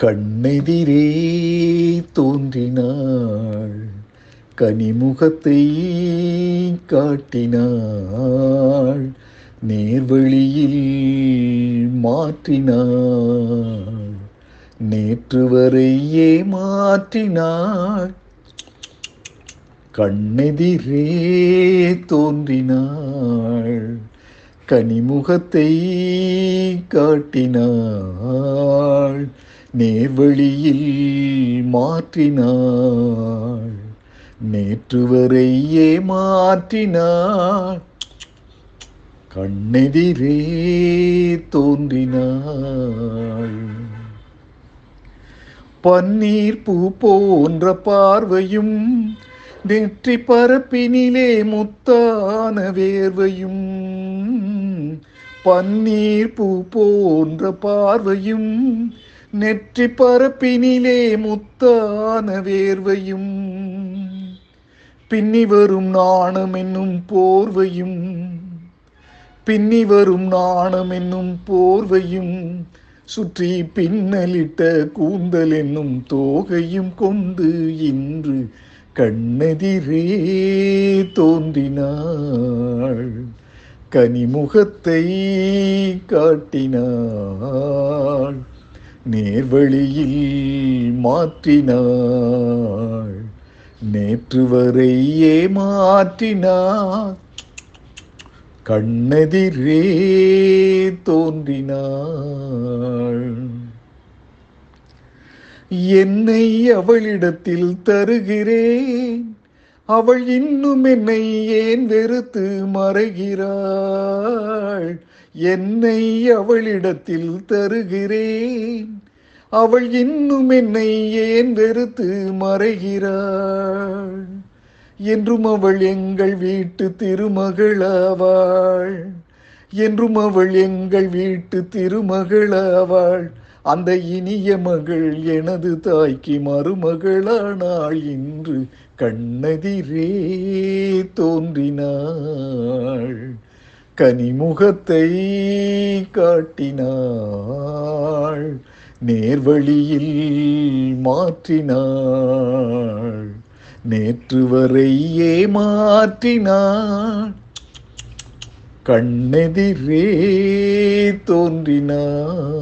கண்ணெதிரே தோன்றினாள் கனிமுகத்தை காட்டினாள் நேர்வழியில் மாற்றினாள் நேற்று வரை ஏமாற்றினாள் கண்ணெதிரே தோன்றினாள் கனிமுகத்தை காட்டினாள் நேர்வழியில் மாற்றினாள். நேற்று வரை ஏமாற்றினாள் கண்ணெதிரே தோன்றினாள். பன்னீர் பூ போன்ற பார்வையும் நெற்றி பரப்பினிலே முத்தான வேர்வையும் பன்னீர் பூ போன்ற பார்வையும் நெற்றி பரப்பினிலே முத்தான வேர்வையும் பின்னி வரும் நாணம் என்னும் போர்வையும் பின்னி வரும் நாணம் என்னும் போர்வையும் சுற்றி பின்னலிட்ட கூந்தல் என்னும் தோகையும் கொண்டு இன்று கண்ணெதிரே தோன்றினாள். கனிமுகத்தை காட்டினாள். நேர்வழியில் மாற்றினாள். நேற்று வரை ஏமாற்றினாள் கண்ணெதிரே தோன்றினாள். என்னை அவளிடத்தில் தருகிறேன். அவள் இன்னும் என்னை ஏன் வெறுத்து மறைகிறாள்? என்னை அவளிடத்தில் தருகிறேன். அவள் இன்னும் என்னை ஏன் வெறுத்து மறைகிறாள்? என்றும் அவள் எங்கள் வீட்டு திருமகளாவாள். என்றும் அவள் எங்கள் வீட்டு திருமகளாவாள். அந்த இனிய மகள் எனது தாய்க்கு மருமகளானாள் இன்று கண்ணெதிரே தோன்றினாள். கனிமுகத்தை காட்டினாள் நேர்வழியில் மாற்றினாள் நேற்று வரை ஏமாற்றினாள். கண்ணெதிரே தோன்றினாள்.